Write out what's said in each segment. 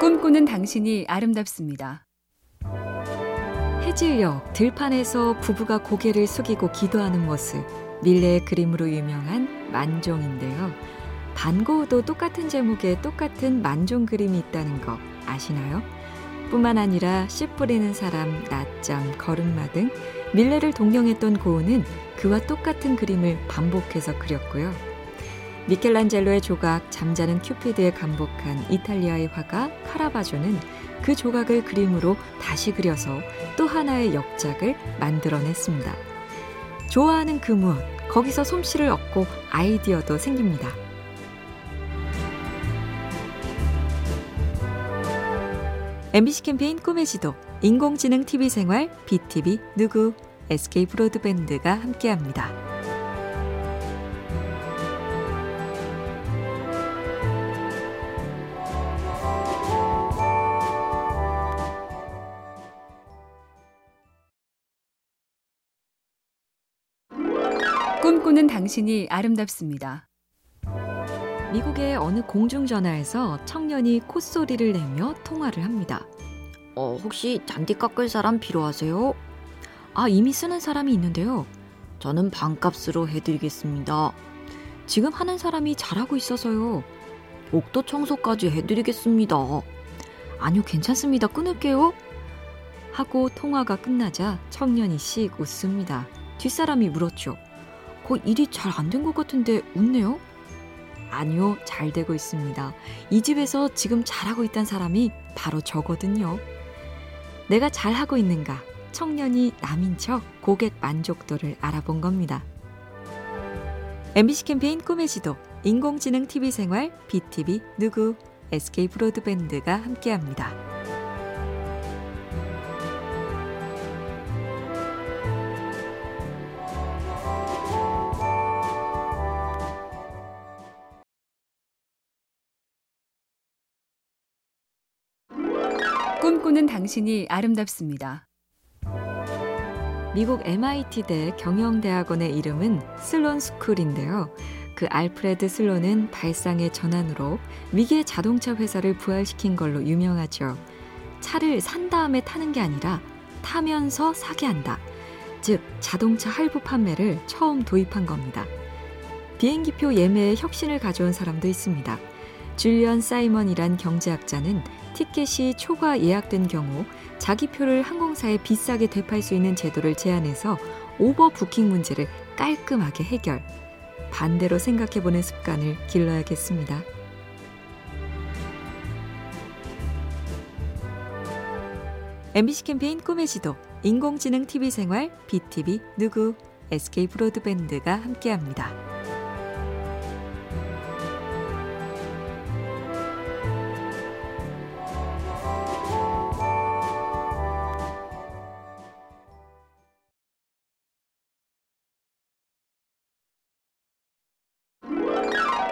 꿈꾸는 당신이 아름답습니다. 해질녘 들판에서 부부가 고개를 숙이고 기도하는 모습 밀레의 그림으로 유명한 만종인데요. 반고도 똑같은 제목의 똑같은 만종 그림이 있다는 거 아시나요? 뿐만 아니라 씨 뿌리는 사람, 낮잠, 걸음마 등 밀레를 동경했던 고은은 그와 똑같은 그림을 반복해서 그렸고요. 미켈란젤로의 조각 잠자는 큐피드에 감복한 이탈리아의 화가 카라바조는 그 조각을 그림으로 다시 그려서 또 하나의 역작을 만들어냈습니다. 좋아하는 그 무엇, 거기서 솜씨를 얻고 아이디어도 생깁니다. MBC 캠페인 꿈의 지도, 인공지능 TV 생활, BTV 누구, SK 브로드밴드가 함께합니다. 꿈꾸는 당신이 아름답습니다. 미국의 어느 공중전화에서 청년이 콧소리를 내며 통화를 합니다. 어, 혹시 잔디 깎을 사람 필요하세요? 아, 이미 쓰는 사람이 있는데요. 저는 반값으로 해드리겠습니다. 지금 하는 사람이 잘하고 있어서요. 옥도 청소까지 해드리겠습니다. 아니요, 괜찮습니다. 끊을게요. 하고 통화가 끝나자 청년이 씩 웃습니다. 뒷사람이 물었죠. 그 일이 잘 안 된 것 같은데 웃네요? 아니요, 잘 되고 있습니다. 이 집에서 지금 잘하고 있다는 사람이 바로 저거든요. 내가 잘하고 있는가? 청년이 남인 척 고객 만족도를 알아본 겁니다. MBC 캠페인 꿈의 지도, 인공지능 TV 생활, BTV 누구, SK 브로드밴드가 함께합니다. 꿈꾸는 당신이 아름답습니다. 미국 MIT대 경영대학원의 이름은 슬론 스쿨인데요. 그 알프레드 슬론은 발상의 전환으로 미개 자동차 회사를 부활시킨 걸로 유명하죠. 차를 산 다음에 타는 게 아니라 타면서 사게 한다. 즉, 자동차 할부 판매를 처음 도입한 겁니다. 비행기표 예매에 혁신을 가져온 사람도 있습니다. 줄리언 사이먼이란 경제학자는 티켓이 초과 예약된 경우 자기 표를 항공사에 비싸게 되팔 수 있는 제도를 제안해서 오버 부킹 문제를 깔끔하게 해결. 반대로 생각해보는 습관을 길러야겠습니다. MBC 캠페인 꿈의 지도, 인공지능 TV 생활, BTV 누구, SK 브로드밴드가 함께합니다.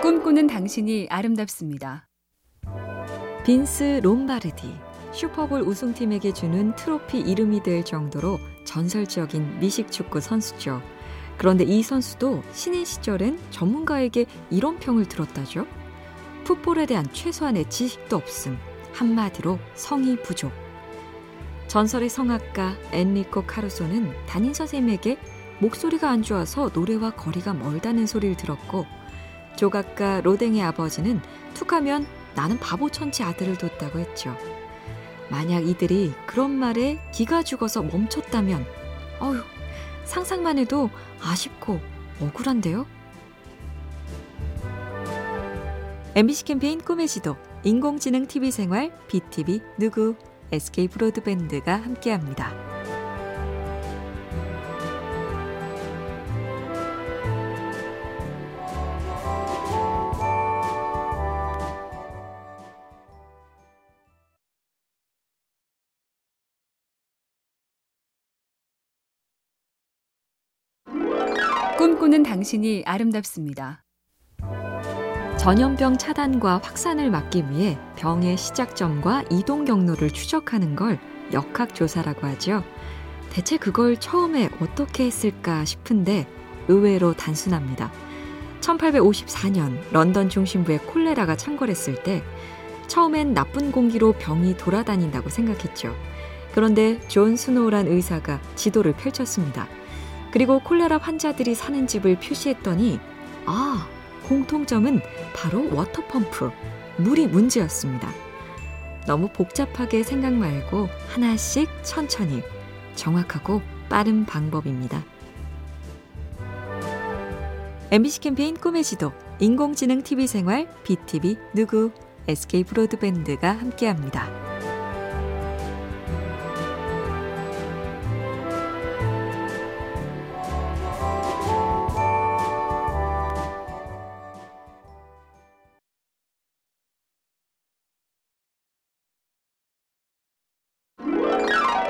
꿈꾸는 당신이 아름답습니다. 빈스 롬바르디 슈퍼볼 우승팀에게 주는 트로피 이름이 될 정도로 전설적인 미식축구 선수죠. 그런데 이 선수도 신인 시절엔 전문가에게 이런 평을 들었다죠. 풋볼에 대한 최소한의 지식도 없음. 한마디로 성의 부족. 전설의 성악가 엔리코 카루소는 담임 선생님에게 목소리가 안 좋아서 노래와 거리가 멀다는 소리를 들었고 조각가 로댕의 아버지는 툭하면 나는 바보 천치 아들을 뒀다고 했죠. 만약 이들이 그런 말에 기가 죽어서 멈췄다면, 어휴, 상상만 해도 아쉽고 억울한데요? MBC 캠페인 꿈의 지도, 인공지능 TV 생활, BTV 누구, SK 브로드밴드가 함께합니다. 꿈꾸는 당신이 아름답습니다. 전염병 차단과 확산을 막기 위해 병의 시작점과 이동 경로를 추적하는 걸 역학조사라고 하죠. 대체 그걸 처음에 어떻게 했을까 싶은데 의외로 단순합니다. 1854년 런던 중심부에 콜레라가 창궐했을 때 처음엔 나쁜 공기로 병이 돌아다닌다고 생각했죠. 그런데 존 스노우란 의사가 지도를 펼쳤습니다. 그리고 콜레라 환자들이 사는 집을 표시했더니 아, 공통점은 바로 water pump, 물이 문제였습니다. 너무 복잡하게 생각 말고 하나씩 천천히 정확하고 빠른 방법입니다. MBC 캠페인 꿈의 지도, 인공지능 TV 생활, BTV 누구, SK 브로드밴드가 함께합니다.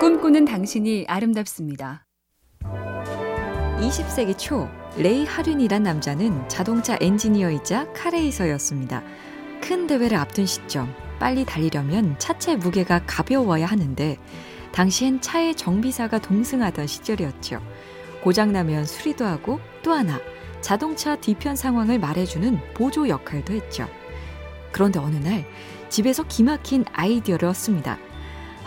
꿈꾸는 당신이 아름답습니다. 20세기 초 레이 하륜이란 남자는 자동차 엔지니어이자 카레이서였습니다. 큰 대회를 앞둔 시점 빨리 달리려면 차체 무게가 가벼워야 하는데 당시엔 차의 정비사가 동승하던 시절이었죠. 고장나면 수리도 하고 또 하나 자동차 뒤편 상황을 말해주는 보조 역할도 했죠. 그런데 어느 날 집에서 기막힌 아이디어를 얻습니다.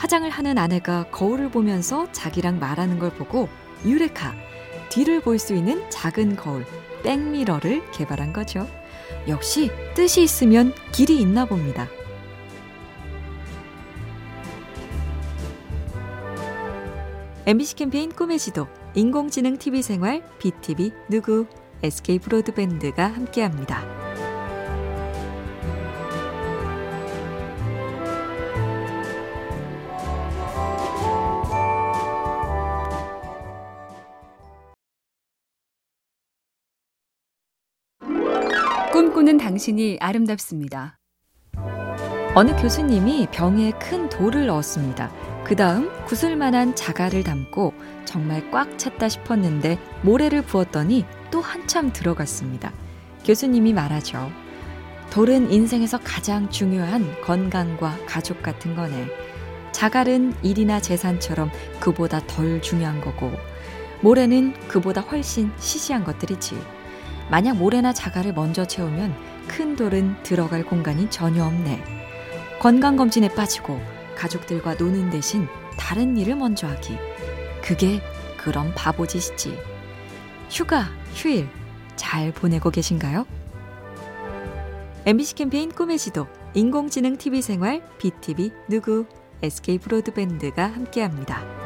화장을 하는 아내가 거울을 보면서 자기랑 말하는 걸 보고 유레카 뒤를 볼 수 있는 작은 거울 백미러를 개발한 거죠. 역시 뜻이 있으면 길이 있나 봅니다. MBC 캠페인 꿈의 지도 인공지능 TV 생활 BTV 누구 SK 브로드밴드가 함께합니다. 꿈꾸는 당신이 아름답습니다. 어느 교수님이 병에 큰 돌을 넣었습니다. 그 다음 구슬만한 자갈을 담고 정말 꽉 찼다 싶었는데 모래를 부었더니 또 한참 들어갔습니다. 교수님이 말하죠. 돌은 인생에서 가장 중요한 건강과 가족 같은 거네. 자갈은 일이나 재산처럼 그보다 덜 중요한 거고, 모래는 그보다 훨씬 시시한 것들이지. 만약 모래나 자갈을 먼저 채우면 큰 돌은 들어갈 공간이 전혀 없네. 건강검진에 빠지고 가족들과 노는 대신 다른 일을 먼저 하기. 그게 그런 바보짓이지. 휴가, 휴일 잘 보내고 계신가요? MBC 캠페인 꿈의 지도, 인공지능 TV 생활, BTV 누구, SK 브로드밴드가 함께합니다.